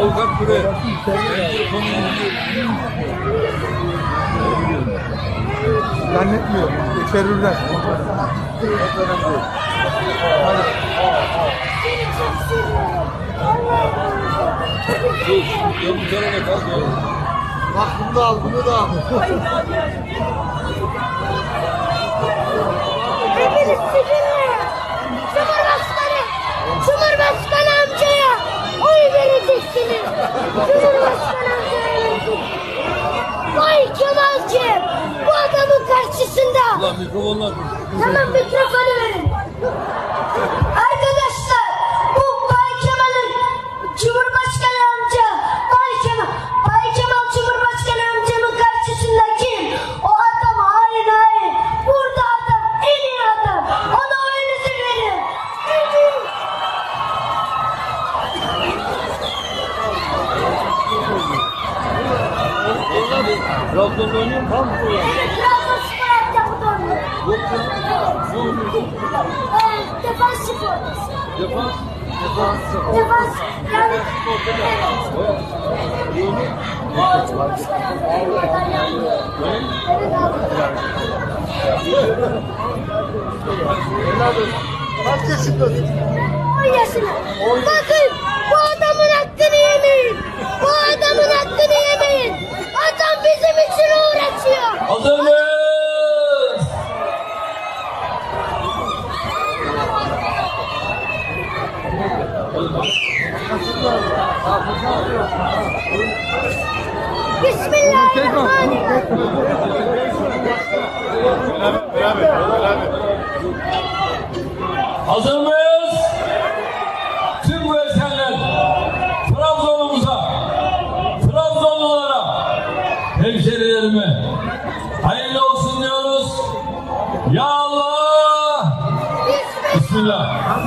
Avukat buraya. Zannetmiyorum. Terörden. Dur. Ya bu tarafa kalk. Bak bunu da al, bunu da al. Hepiniz sizinle Cumhurbaşkanı, Cumhurbaşkanı amcaya oy vereceksiniz. Cumhurbaşkanı amcaya vereceksiniz. Vay Kemalciğim, bu adamın karşısında. Ulan mikrofonla dur. Tamam mikrofonu verin. Trabzon'da oynuyor mu? Tam buraya. Trabzonspor altyapıda oynuyor. Yok ya. Ne oynuyor? Ee, Defans sporcusu. Defans. Defans. Defans yani Evet. İyi oynuyor. o Cumhurbaşkanı amcaya Evet abi. Kaç yaşındasın? On yaşına. Bakın bu mıyız? Bismillahirrahmanirrahim. Hazır mıyız? Hemşerilerime hayırlı olsun diyoruz. Ya Allah! Bismillah.